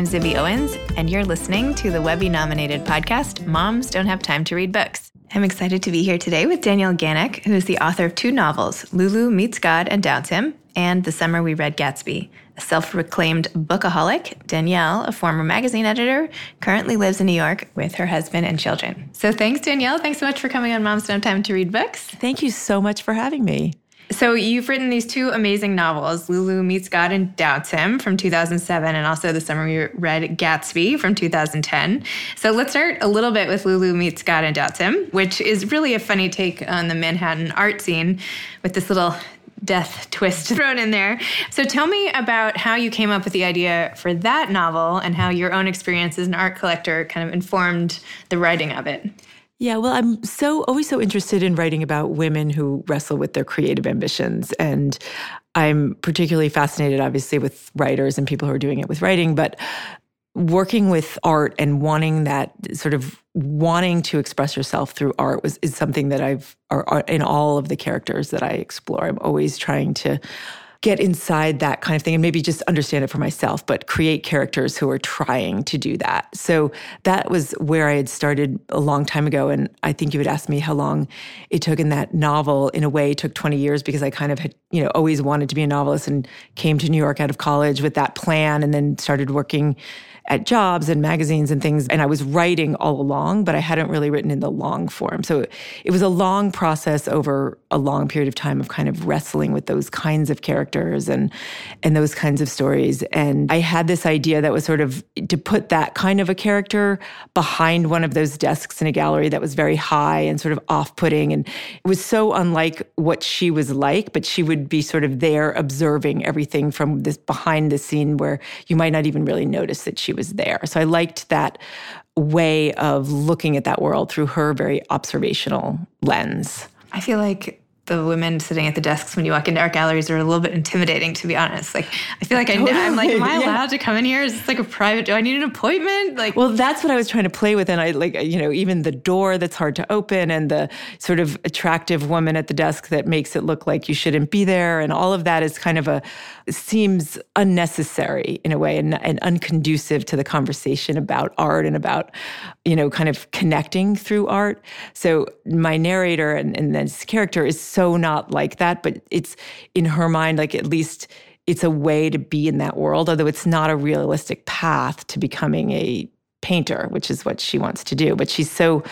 I'm Zibby Owens, and you're listening to the Webby nominated podcast, Moms Don't Have Time to Read Books. I'm excited to be here today with Danielle Ganek, who is the author of two novels, Lulu Meets God and Doubts Him, and The Summer We Read Gatsby. A self reclaimed bookaholic, Danielle, a former magazine editor, currently lives in New York with her husband and children. So thanks, Danielle. Thanks so much for coming on Moms Don't Have Time to Read Books. Thank you so much for having me. So you've written these two amazing novels, Lulu Meets God and Doubts Him from 2007 and also The Summer We Read Gatsby from 2010. So let's start a little bit with Lulu Meets God and Doubts Him, which is really a funny take on the Manhattan art scene with this little death twist thrown in there. So tell me about how you came up with the idea for that novel and how your own experience as an art collector kind of informed the writing of it. Yeah, well, I'm so always so interested in writing about women who wrestle with their creative ambitions. And I'm particularly fascinated, obviously, with writers and people who are doing it with writing, but working with art and wanting that sort of wanting to express yourself through art was is something that I've are, in all of the characters that I explore. I'm always trying to get inside that kind of thing and maybe just understand it for myself, but create characters who are trying to do that. So that was where I had started a long time ago. And I think you would ask me how long it took in that novel. In a way, took 20 years because I kind of had, you know, always wanted to be a novelist and came to New York out of college with that plan and then started working at jobs and magazines and things. And I was writing all along, but I hadn't really written in the long form. So it was a long process over a long period of time of kind of wrestling with those kinds of characters and and those kinds of stories. And I had this idea that was sort of to put that kind of a character behind one of those desks in a gallery that was very high and sort of off-putting. And it was so unlike what she was like, but she would be sort of there observing everything from this behind the scene where you might not even really notice that she was was there. So I liked that way of looking at that world through her very observational lens. I feel like the women sitting at the desks when you walk into art galleries are a little bit intimidating, to be honest. Like, I feel like I, am like, am I allowed yeah. to come in here? Is this like a private? Do I need an appointment? Like, well, that's what I was trying to play with, and I like, you know, even the door that's hard to open, and the sort of attractive woman at the desk that makes it look like you shouldn't be there, and all of that is kind of a seems unnecessary in a way, and, and unconducive to the conversation about art and about, you know, kind of connecting through art. So my narrator and, and this character is so so not like that, but it's in her mind, like at least it's a way to be in that world, although it's not a realistic path to becoming a painter, which is what she wants to do. But she's so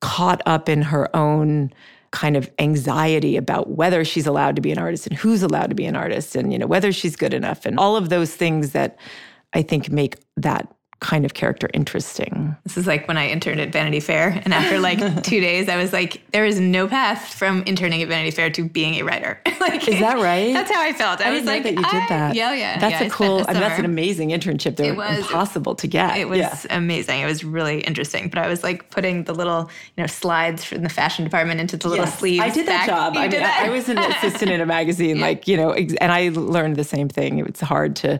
caught up in her own kind of anxiety about whether she's allowed to be an artist and who's allowed to be an artist and you know whether she's good enough and all of those things that I think make that kind of character interesting. This is like when I interned at Vanity Fair. And after like two days, I was like, there is no path from interning at Vanity Fair to being a writer. like, is that right? That's how I felt. I, I was like, that you did that. Yeah, yeah. That's yeah, a cool, I mean, that's an amazing internship. They're it was, impossible to get. It was yeah. amazing. It was really interesting. But I was like putting the little, you know, slides from the fashion department into the little yes, sleeves. I did that back. job. You I mean, I was an assistant in a magazine, yeah. like, you know, and I learned the same thing. It's hard to,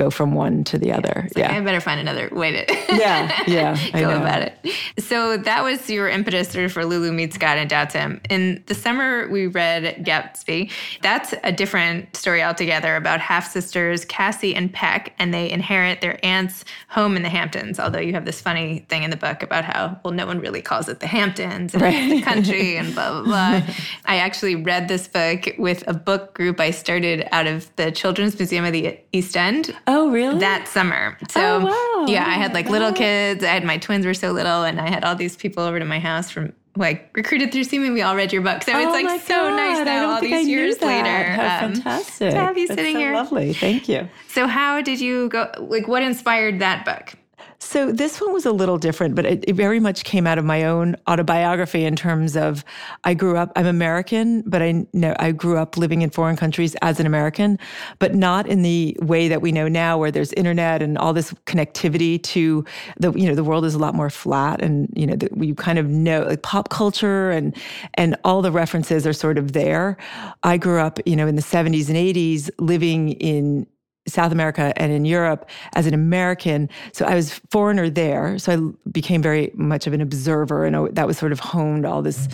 go from one to the other. Yeah, like, I better find another way to yeah, yeah, I go about it. So that was your impetus for Lulu Meets God and Doubts Him. In the summer, we read Gatsby. That's a different story altogether about half sisters Cassie and Peck, and they inherit their aunt's home in the Hamptons. Although you have this funny thing in the book about how well no one really calls it the Hamptons and right. the country and blah blah blah. I actually read this book with a book group I started out of the Children's Museum of the East End. Oh, really? That summer. So, oh, wow. yeah, I had like little kids. I had my twins were so little, and I had all these people over to my house from like recruited through Seaman. We all read your book, so oh it's like so God. nice now, all these years later. How um, fantastic! To have you That's sitting so here, lovely. Thank you. So, how did you go? Like, what inspired that book? So this one was a little different, but it, it, very much came out of my own autobiography in terms of I grew up. I'm American, but I know I grew up living in foreign countries as an American, but not in the way that we know now, where there's internet and all this connectivity to the you know the world is a lot more flat, and you know the, you kind of know like pop culture and and all the references are sort of there. I grew up, you know, in the 70s and 80s, living in South America and in Europe as an American. So I was foreigner there. So I became very much of an observer, and oh, that was sort of honed all this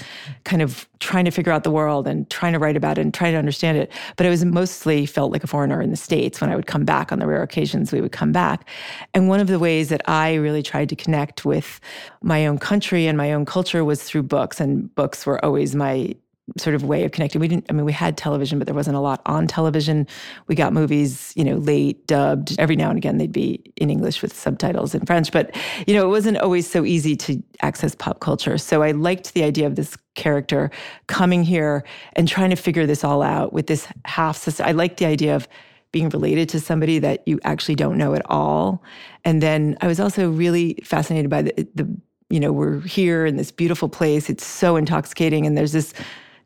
kind of trying to figure out the world and trying to write about it and trying to understand it. But I was mostly felt like a foreigner in the States when I would come back on the rare occasions we would come back. And one of the ways that I really tried to connect with my own country and my own culture was through books, and books were always my sort of way of connecting. We didn't, I mean, we had television, but there wasn't a lot on television. We got movies, you know, late dubbed. Every now and again, they'd be in English with subtitles in French. But, you know, it wasn't always so easy to access pop culture. So I liked the idea of this character coming here and trying to figure this all out with this half sister. I liked the idea of being related to somebody that you actually don't know at all. And then I was also really fascinated by the, the you know, we're here in this beautiful place. It's so intoxicating. And there's this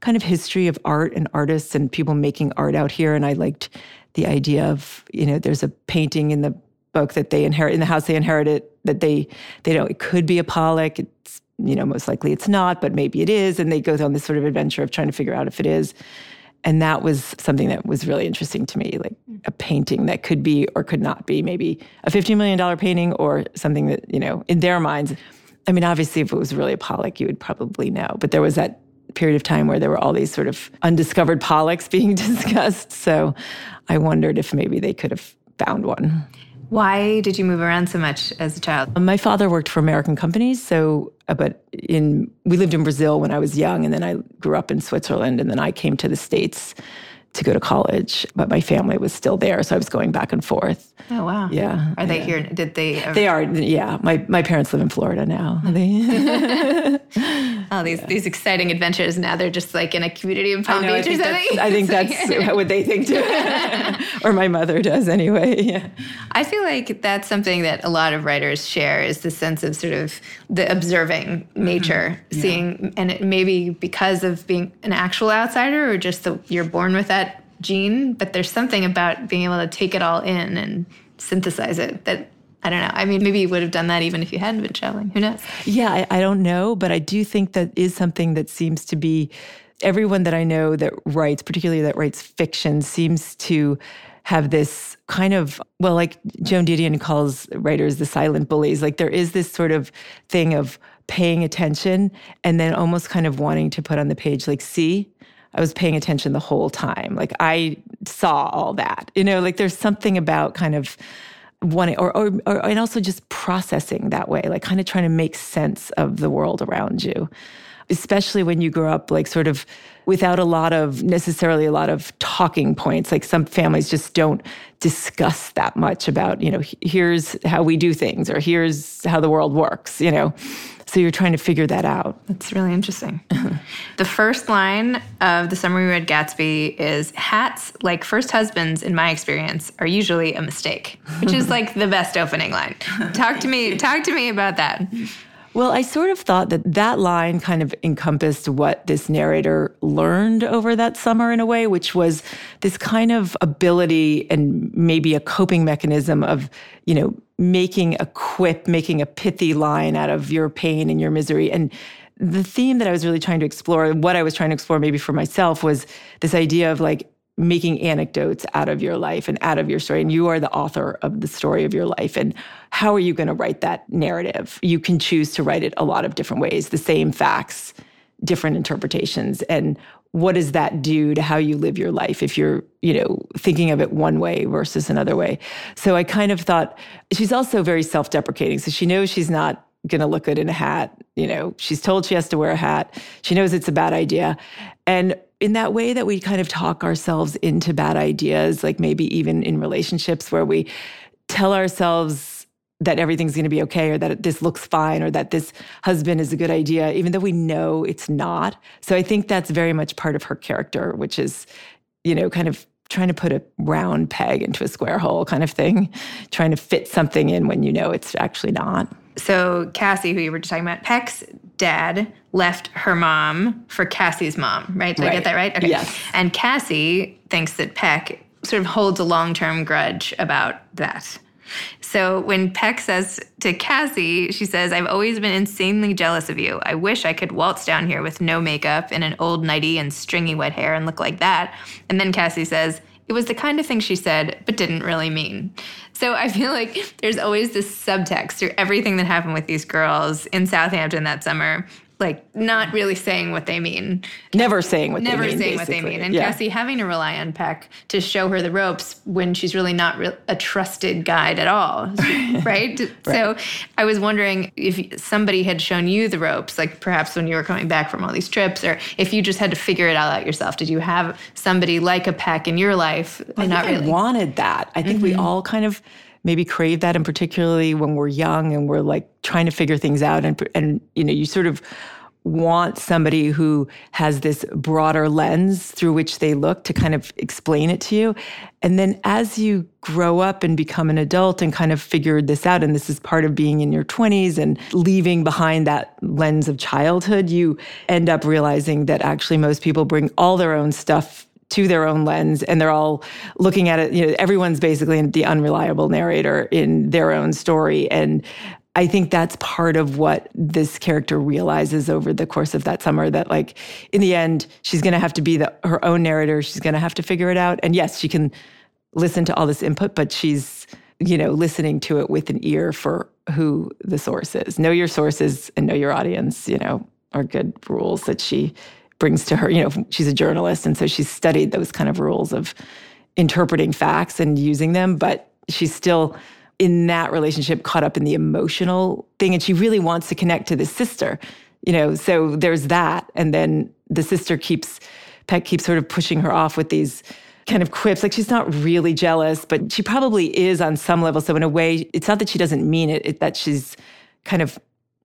kind of history of art and artists and people making art out here. And I liked the idea of, you know, there's a painting in the book that they inherit in the house they inherited that they they don't it could be a Pollock. It's you know, most likely it's not, but maybe it is. And they go on this sort of adventure of trying to figure out if it is. And that was something that was really interesting to me, like mm. a painting that could be or could not be maybe a $15 million painting or something that, you know, in their minds. I mean, obviously, if it was really a Pollock, you would probably know. But there was that period of time where there were all these sort of undiscovered Pollocks being discussed. So I wondered if maybe they could have found one. Why did you move around so much as a child? My father worked for American companies, so uh, but in we lived in Brazil when I was young, and then I grew up in Switzerland, and then I came to the states to go to college, but my family was still there, so I was going back and forth. Oh wow! Yeah, are they yeah. here? Did they? Ever... They are. Yeah, my my parents live in Florida now. oh, these yeah. these exciting adventures! Now they're just like in a community in Palm Beach or something. I think that's what they think too, or my mother does anyway. Yeah. I feel like that's something that a lot of writers share is the sense of sort of the observing nature, mm-hmm. yeah. seeing, and it maybe because of being an actual outsider or just the, you're born with that gene, but there's something about being able to take it all in and synthesize it that I don't know. I mean, maybe you would have done that even if you hadn't been traveling. Who knows? Yeah, I, I don't know, but I do think that is something that seems to be everyone that I know that writes, particularly that writes fiction, seems to have this kind of well like joan didion calls writers the silent bullies like there is this sort of thing of paying attention and then almost kind of wanting to put on the page like see I was paying attention the whole time. Like I saw all that. You know, like there's something about kind of wanting or, or, or and also just processing that way, like kind of trying to make sense of the world around you. Especially when you grow up like sort of without a lot of necessarily a lot of talking points. Like some families just don't discuss that much about, you know, here's how we do things or here's how the world works, you know. So you're trying to figure that out. That's really interesting. the first line of the Summer We Read Gatsby is hats, like first husbands, in my experience, are usually a mistake, which is like the best opening line. Talk to me, talk to me about that. Well, I sort of thought that that line kind of encompassed what this narrator learned over that summer in a way, which was this kind of ability and maybe a coping mechanism of, you know, making a quip, making a pithy line out of your pain and your misery. And the theme that I was really trying to explore, what I was trying to explore maybe for myself was this idea of like making anecdotes out of your life and out of your story. And you are the author of the story of your life. And how are you going to write that narrative? You can choose to write it a lot of different ways, the same facts, different interpretations. And what does that do to how you live your life if you're you know thinking of it one way versus another way so i kind of thought she's also very self-deprecating so she knows she's not going to look good in a hat you know she's told she has to wear a hat she knows it's a bad idea and in that way that we kind of talk ourselves into bad ideas like maybe even in relationships where we tell ourselves that everything's going to be okay or that this looks fine or that this husband is a good idea, even though we know it's not. So I think that's very much part of her character, which is, you know, kind of trying to put a round peg into a square hole kind of thing, trying to fit something in when you know it's actually not. So Cassie, who you were just talking about, Peck's dad left her mom for Cassie's mom, right? Did right. I get that right? Okay. Yes. And Cassie thinks that Peck sort of holds a long-term grudge about that. So when Peck says to Cassie, she says, I've always been insanely jealous of you. I wish I could waltz down here with no makeup and an old nightie and stringy wet hair and look like that. And then Cassie says, it was the kind of thing she said, but didn't really mean. So I feel like there's always this subtext through everything that happened with these girls in Southampton that summer like not really saying what they mean. Never saying what Never they mean. Never saying what they mean. And yeah. Cassie having to rely on Peck to show her the ropes when she's really not re- a trusted guide at all. right? right? So I was wondering if somebody had shown you the ropes, like perhaps when you were coming back from all these trips, or if you just had to figure it all out yourself. Did you have somebody like a Peck in your life? I not really. I wanted that. I think mm-hmm. we all kind of maybe crave that and particularly when we're young and we're like trying to figure things out and and you know you sort of want somebody who has this broader lens through which they look to kind of explain it to you. And then as you grow up and become an adult and kind of figure this out and this is part of being in your 20s and leaving behind that lens of childhood you end up realizing that actually most people bring all their own stuff to their own lens and they're all looking at it you know everyone's basically the unreliable narrator in their own story. And I think that's part of what this character realizes over the course of that summer that like in the end she's going to have to be the, her own narrator. She's going to have to figure it out. And yes she can listen to all this input but she's you know listening to it with an ear for who the source is. Know your sources and know your audience you know are good rules that she brings to her. You know, she's a journalist, and so she's studied those kind of rules of interpreting facts and using them, but she's still in that relationship caught up in the emotional thing and she really wants to connect to the sister you know so there's that and then the sister keeps peck keeps sort of pushing her off with these kind of quips like she's not really jealous but she probably is on some level so in a way it's not that she doesn't mean it, it that she's kind of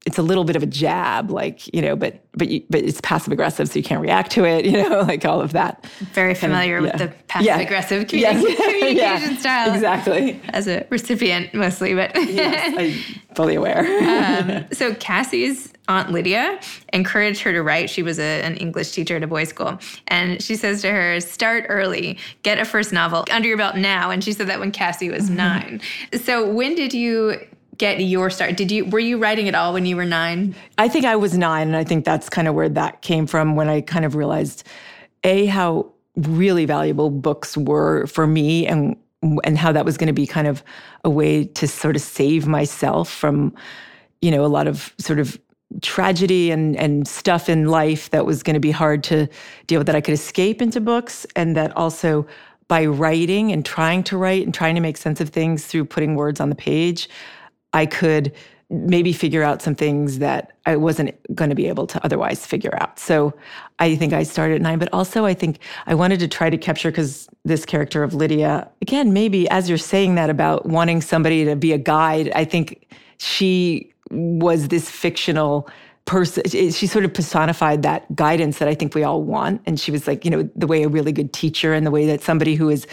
it's a little bit of a jab, like you know, but but you, but it's passive aggressive, so you can't react to it, you know, like all of that. Very familiar yeah. with the passive yeah. aggressive communication, communication yeah. style, exactly. As a recipient, mostly, but yes, I'm fully aware. um, so Cassie's aunt Lydia encouraged her to write. She was a, an English teacher at a boys' school, and she says to her, "Start early, get a first novel under your belt now." And she said that when Cassie was mm-hmm. nine. So when did you get your start? Did you were you writing at all when you were nine? I think I was nine, and I think that's kind of where that came from when I kind of realized a how really valuable books were for me and and how that was going to be kind of a way to sort of save myself from you know a lot of sort of tragedy and and stuff in life that was going to be hard to deal with that I could escape into books and that also by writing and trying to write and trying to make sense of things through putting words on the page I could maybe figure out some things that I wasn't going to be able to otherwise figure out. So I think I started at nine, but also I think I wanted to try to capture because this character of Lydia, again, maybe as you're saying that about wanting somebody to be a guide, I think she was this fictional person. She sort of personified that guidance that I think we all want. And she was like, you know, the way a really good teacher and the way that somebody who is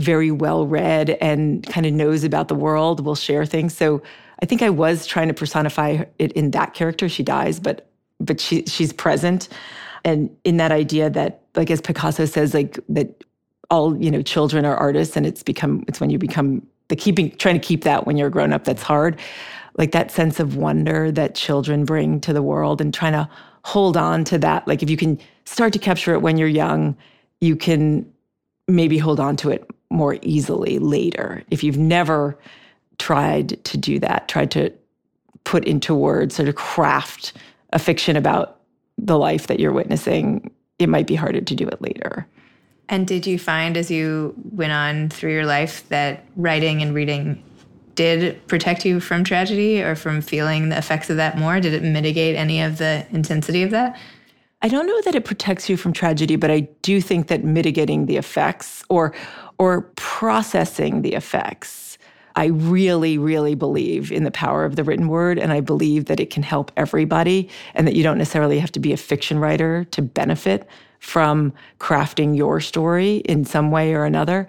very well read and kind of knows about the world will share things. So I think I was trying to personify it in that character. She dies, but but she she's present, and in that idea that like as Picasso says, like that all you know children are artists, and it's become it's when you become the keeping trying to keep that when you're a grown up that's hard. Like that sense of wonder that children bring to the world, and trying to hold on to that. Like if you can start to capture it when you're young, you can maybe hold on to it more easily later. If you've never tried to do that, tried to put into words, sort of craft a fiction about the life that you're witnessing, it might be harder to do it later. And did you find as you went on through your life that writing and reading did protect you from tragedy or from feeling the effects of that more? Did it mitigate any of the intensity of that? I don't know that it protects you from tragedy, but I do think that mitigating the effects or or processing the effects I really, really believe in the power of the written word, and I believe that it can help everybody, and that you don't necessarily have to be a fiction writer to benefit from crafting your story in some way or another.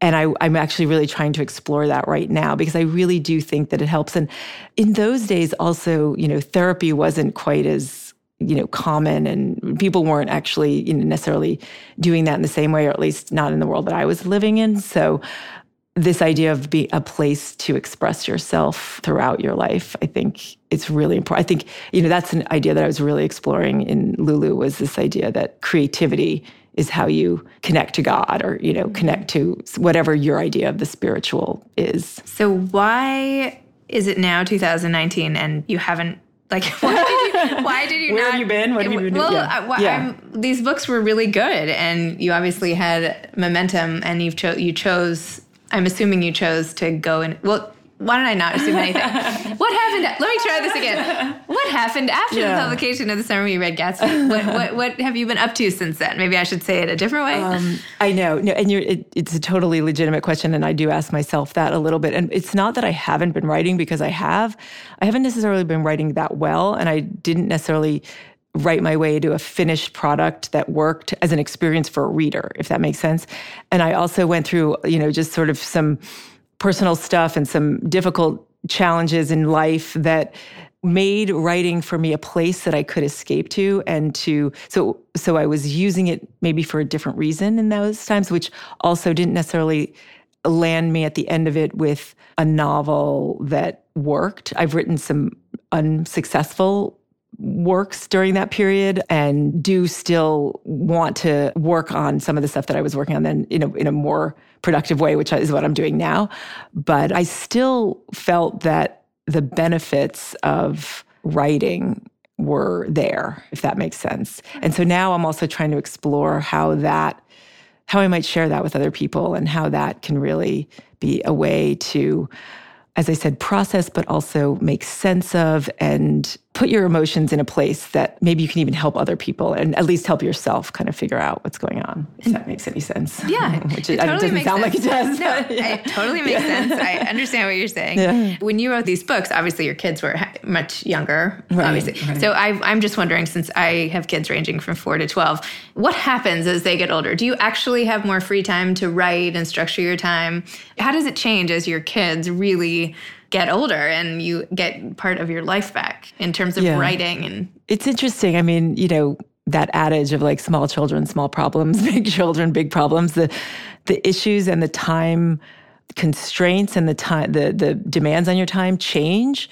And I, am actually really trying to explore that right now because I really do think that it helps. And in those days, also, you know, therapy wasn't quite as you know common and people weren't actually you know necessarily doing that in the same way or at least not in the world that I was living in so this idea of being a place to express yourself throughout your life, I think it's really important. I think, you know, that's an idea that I was really exploring in Lulu was this idea that creativity is how you connect to God or, you know, mm-hmm. connect to whatever your idea of the spiritual is. So why is it now 2019 and you haven't like why did you why did you not? Where not have you been? What have you been well, doing? Yeah. Uh, I- Yeah. These books were really good and you obviously had momentum and you've cho- you chose I'm assuming you chose to go and well why did I not assume anything? what happened? Let me try this again. What happened after Yeah. the publication of the summer you read Gatsby? What, what what have you been up to since then? Maybe I should say it a different way. Um, I know, no, and you're, it, it's a totally legitimate question, and I do ask myself that a little bit. And it's not that I haven't been writing because I have. I haven't necessarily been writing that well, and I didn't necessarily write my way to a finished product that worked as an experience for a reader, if that makes sense. And I also went through, you know, just sort of some personal stuff and some difficult challenges in life that made writing for me a place that I could escape to and to so so I was using it maybe for a different reason in those times which also didn't necessarily land me at the end of it with a novel that worked. I've written some unsuccessful works during that period and do still want to work on some of the stuff that I was working on then in a, in a more productive way, which is what I'm doing now. But I still felt that the benefits of writing were there, if that makes sense. And so now I'm also trying to explore how that, how I might share that with other people and how that can really be a way to, as I said, process, but also make sense of and put your emotions in a place that maybe you can even help other people and at least help yourself kind of figure out what's going on. If that makes any sense. Yeah, Which it it, totally doesn't makes sound like it sense. does. No, yeah. it totally makes sense. I understand what you're saying. Yeah. When you wrote these books, obviously your kids were much younger, Right, obviously. right. So I, I'm just wondering, since I have kids ranging from four to 12, what happens as they get older? Do you actually have more free time to write and structure your time? How does it change as your kids really get older and you get part of your life back in terms of Yeah. writing and It's interesting. I mean, you know, that adage of like small children, small problems, big children, big problems. The the issues and the time constraints and the time the the demands on your time change.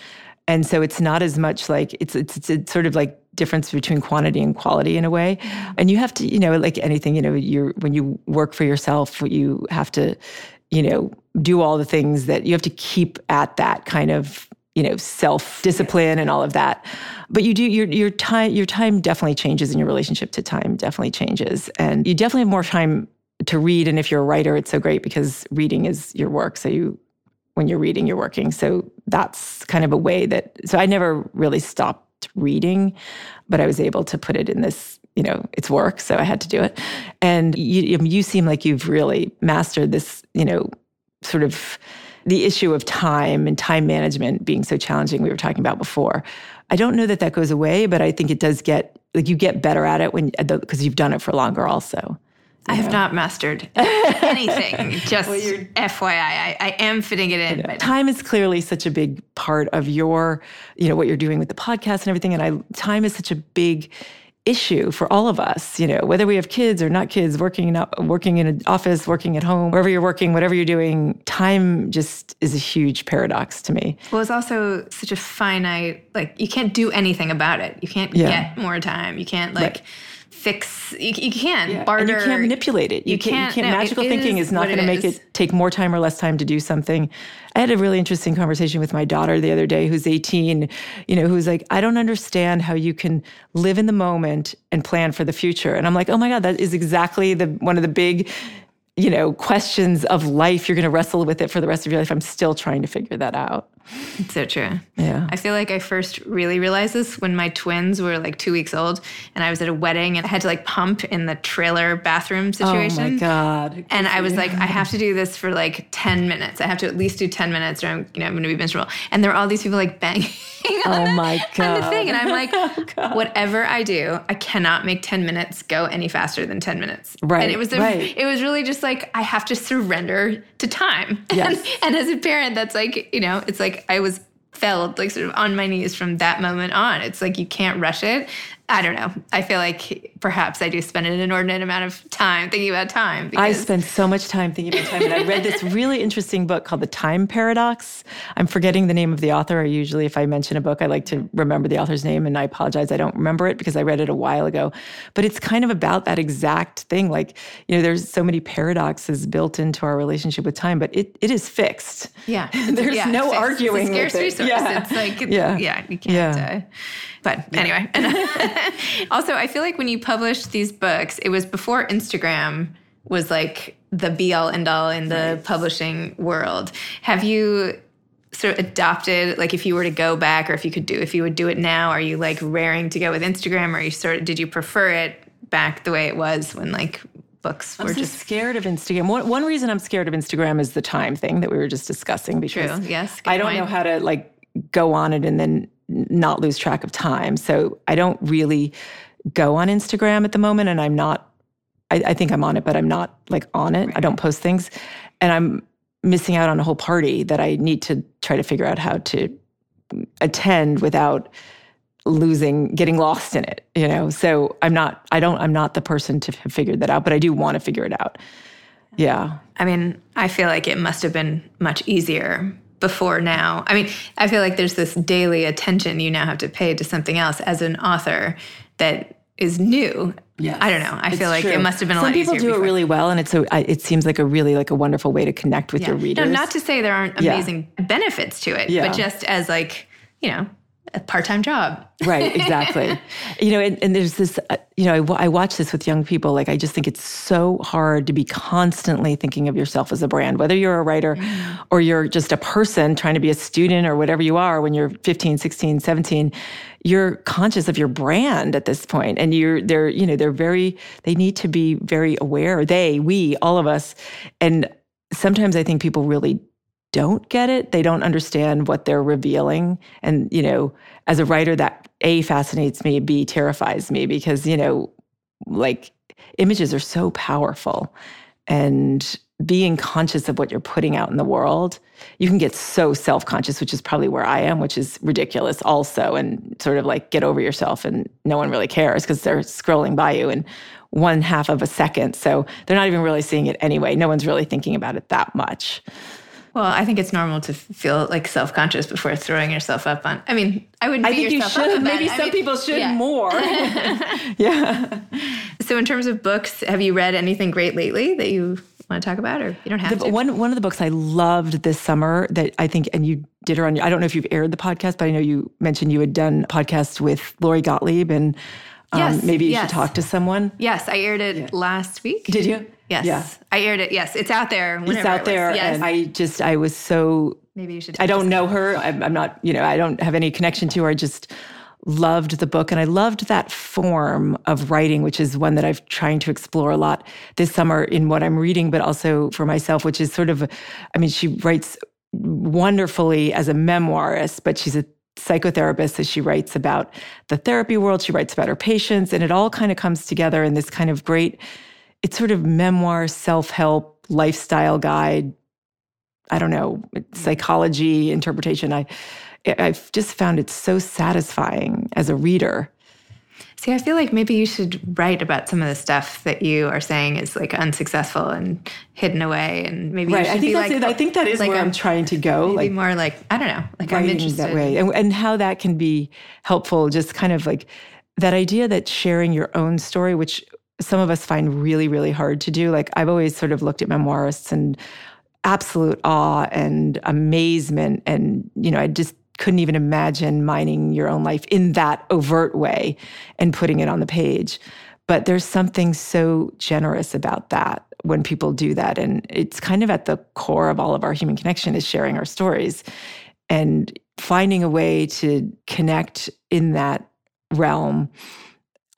And so it's not as much like it's it's it's, it's sort of like difference between quantity and quality in a way. And you have to, you know, like anything, you know, you're when you work for yourself, you have to, you know, do all the things that you have to keep at that kind of you know self discipline and all of that. But you do your your time your time definitely changes and your relationship to time definitely changes. And you definitely have more time to read. And if you're a writer it's so great because reading is your work. So you when you're reading you're working. So that's kind of a way that so i never really stopped reading but i was able to put it in this you know it's work so i had to do it and you you seem like you've really mastered this you know sort of the issue of time and time management being so challenging we were talking about before i don't know that that goes away but i think it does get like you get better at it when because you've done it for longer also I have not mastered anything. Just FYI, I, I am fitting it in. But time is clearly such a big part of your you know what you're doing with the podcast and everything and i time is such a big issue for all of us you know whether we have kids or not kids working in, working in an office working at home wherever you're working whatever you're doing time just is a huge paradox to me well, it's also such a finite. Like you can't do anything about it. You can't Yeah. get more time. You can't like Right. Fix. You, you can't barter. and you can't manipulate it. You, You can't. can't- you can't no, magical thinking is is not going to make is. it take more time or less time to do something. I had a really interesting conversation with my daughter the other day, who's 18. You know, who's like, I don't understand how you can live in the moment and plan for the future. And I'm like, oh my god, that is exactly the one of the big. You know, questions of life. You're going to wrestle with it for the rest of your life. I'm still trying to figure that out. It's so true. Yeah. I feel like I first really realized this when my twins were like two weeks old, and I was at a wedding and I had to like pump in the trailer bathroom situation. Oh my god. And I was like, I have to do this for like 10 minutes. I have to at least do 10 minutes or I'm, you know, I'm going to be miserable. And there were all these people like banging on, Oh the- my on the thing. And I'm like, oh whatever I do, I cannot make 10 minutes go any faster than 10 minutes. Right, And it was, a, right. it was really just like, I have to surrender to time. Yes. And, and as a parent, that's like, you know, it's like I was felt like sort of on my knees from that moment on. It's like you can't rush it. I don't know. I feel like perhaps I do spend an inordinate amount of time thinking about time. I spend so much time thinking about time. And I read this really interesting book called The Time Paradox. I'm forgetting the name of the author. I usually, if I mention a book, I like to remember the author's name. And I apologize, I don't remember it because I read it a while ago. But it's kind of about that exact thing. Like, you know, there's so many paradoxes built into our relationship with time, but it, it is fixed. Yeah. there's yeah, no arguing it's a scarce with it. resource. Yeah. It's like, Yeah. yeah, you can't. Yeah. Uh, but anyway, also, I feel like when you published these books, it was before Instagram was like the be all end all in the publishing world. Have you sort of adopted, like, if you were to go back, or if you could do, if you would do it now, are you like raring to go with Instagram, or you sort of did you prefer it back the way it was when like books I'm were so just scared of Instagram. One, one reason I'm scared of Instagram is the time thing that we were just discussing because true? Yes, I don't know how to like go on it and then not lose track of time. So I don't really go on Instagram at the moment and I'm not I, I think I'm on it, but I'm not like on it. I don't post things. And I'm missing out on a whole party that I need to try to figure out how to attend without losing getting lost in it you know so i'm not i don't i'm not the person to have figured that out but i do want to figure it out yeah I mean, I feel like it must have been much easier before now. I mean, I feel like there's this daily attention you now have to pay to something else as an author that is new. Yes. I don't know. I It's feel like true. it must have been a Some lot people do before. it really well, and it's a. It seems like a really like a wonderful way to connect with your readers. No, not to say there aren't Yeah. amazing benefits to it, Yeah. but just as like, you know, a part-time job. right, exactly. you know, and, and there's this. Uh, you know, I, I watch this with young people. Like, I just think it's so hard to be constantly thinking of yourself as a brand, whether you're a writer or you're just a person trying to be a student or whatever you are when you're 15, 16, 17. You're conscious of your brand at this point, and you're they're you know they're very they need to be very aware. They, we, all of us, and sometimes I think people really don't get it they don't understand what they're revealing. And you know as a writer that a fascinates me b terrifies me because you know like images are so powerful. And being conscious of what you're putting out in the world you can get so self-conscious which is probably where i am which is ridiculous also and sort of like get over yourself and no one really cares because they're scrolling by you in one half of a second. So they're not even really seeing it anyway. No one's really thinking about it that much Well, I think it's normal to feel like self-conscious before throwing yourself up on. I mean, I wouldn't I think you should. Maybe some mean, people should yeah. more. yeah. So, in terms of books, have you read anything great lately that you want to talk about, or you don't have The, to? one one of the books I loved this summer that I think, and you did her on. I don't know if you've aired the podcast, but I know you mentioned you had done a podcast with Lori Gottlieb, and um, Yes, maybe you yes. should talk to someone. yes, I aired it last week. Did you? Yes, Yeah. I aired it. Yes, it's out there. It's out it there, Yes, and I just I was so maybe you should. I don't know her. I'm, I'm not, you know, I don't have any connection to her. I just loved the book and I loved that form of writing, which is one that I've trying to explore a lot this summer in what I'm reading, but also for myself, which is sort of, I mean, she writes wonderfully as a memoirist, but she's a psychotherapist. as she writes about the therapy world, she writes about her patients, and it all kind of comes together in this kind of great, it's sort of memoir, self help, lifestyle guide I don't know, psychology interpretation. I I've just found it so satisfying as a reader. See, I feel like maybe you should write about some of the stuff that you are saying is like unsuccessful and hidden away, and maybe you Right. should I think be that's like, it. I think that is like where a- I'm trying to go. maybe Like more like I don't know, like I'm interested that way, and, and how that can be helpful. Just kind of like that idea that sharing your own story, which some of us find really, really hard to do. Like I've always sort of looked at memoirists and absolute awe and amazement, and you know, I just couldn't even imagine mining your own life in that overt way and putting it on the page. But there's something so generous about that when people do that. And it's kind of at the core of all of our human connection is sharing our stories and finding a way to connect in that realm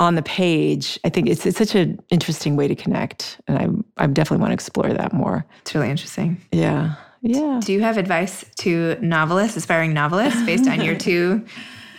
on the page. I think it's, it's such an interesting way to connect. And I, I definitely want to explore that more. It's really interesting. Yeah. Yeah. Do you have advice to novelists, aspiring novelists, based on your two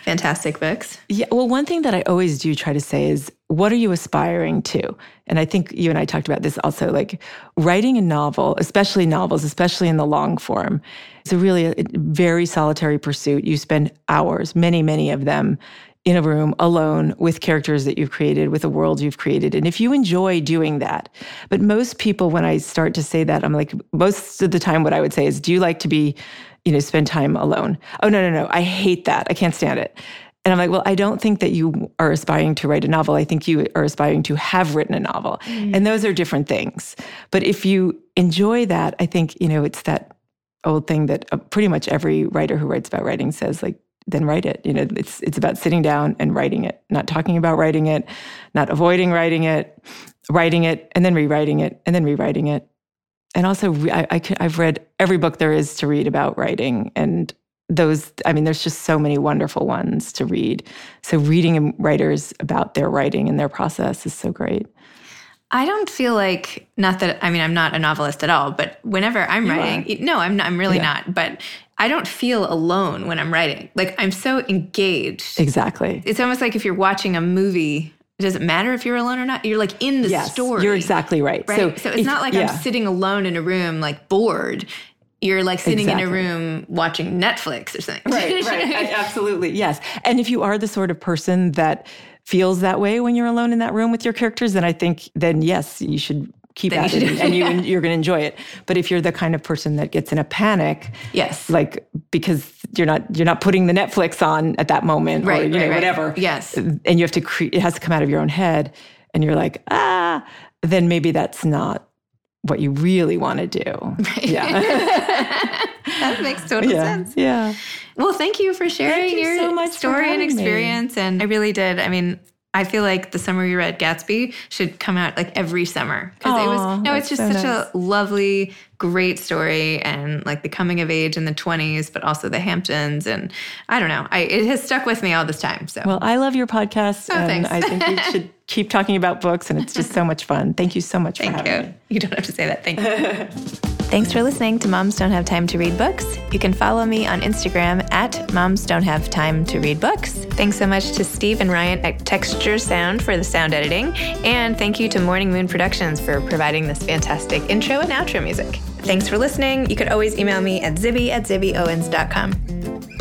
fantastic books? Yeah. Well, one thing that I always do try to say is, what are you aspiring to? And I think you and I talked about this also. Like writing a novel, especially novels, especially in the long form, it's a really a very solitary pursuit. You spend hours, many, many of them, in a room alone with characters that you've created, with a world you've created. And if you enjoy doing that, but most people, when I start to say that, I'm like, most of the time, what I would say is, do you like to be, you know, spend time alone? Oh, no, no, no. I hate that. I can't stand it. And I'm like, well, I don't think that you are aspiring to write a novel. I think you are aspiring to have written a novel. Mm. And those are different things. But if you enjoy that, I think, you know, it's that old thing that uh, pretty much every writer who writes about writing says, like, then write it. You know, it's it's about sitting down and writing it, not talking about writing it, not avoiding writing it, writing it and then rewriting it and then rewriting it. And also, I, I I've read every book there is to read about writing, and those i mean there's just so many wonderful ones to read so reading writers about their writing and their process is so great i don't feel like not that i mean i'm not a novelist at all but whenever i'm you writing are. no i'm not, i'm really yeah. not but i don't feel alone when i'm writing like i'm so engaged exactly it's almost like if you're watching a movie It does it matter if you're alone or not? You're like in the yes, story. You're exactly right. right? So, so it's if, not like yeah. I'm sitting alone in a room like bored. You're like sitting exactly. in a room watching Netflix or something. Right, right. absolutely. Yes. And if you are the sort of person that feels that way when you're alone in that room with your characters, then I think then yes, you should keep then at it and you, you're going to enjoy it. But if you're the kind of person that gets in a panic, yes, like because you're not you're not putting the Netflix on at that moment right, or you right, know right. whatever, yes, and you have to create it has to come out of your own head, and you're like ah, then maybe that's not what you really want to do. Right. Yeah. that makes total yeah. sense. Yeah. Well, thank you for sharing you your so much story and experience. Me. And I really did. I mean, I feel like the summer you read Gatsby should come out like every summer because it was no, it's just so such nice. a lovely, great story and like the coming of age in the twenties, but also the Hamptons and I don't know, I it has stuck with me all this time. So well, I love your podcast, oh, and thanks. I think we should keep talking about books, and it's just so much fun. Thank you so much Thank for having you. me. You don't have to say that. Thank you. Thanks for listening to Moms Don't Have Time to Read Books. You can follow me on Instagram at Moms Don't Have Time to Read Books. Thanks so much to Steve and Ryan at Texture Sound for the sound editing. And thank you to Morning Moon Productions for providing this fantastic intro and outro music. Thanks for listening. You could always email me at zibby at zibbyowens.com.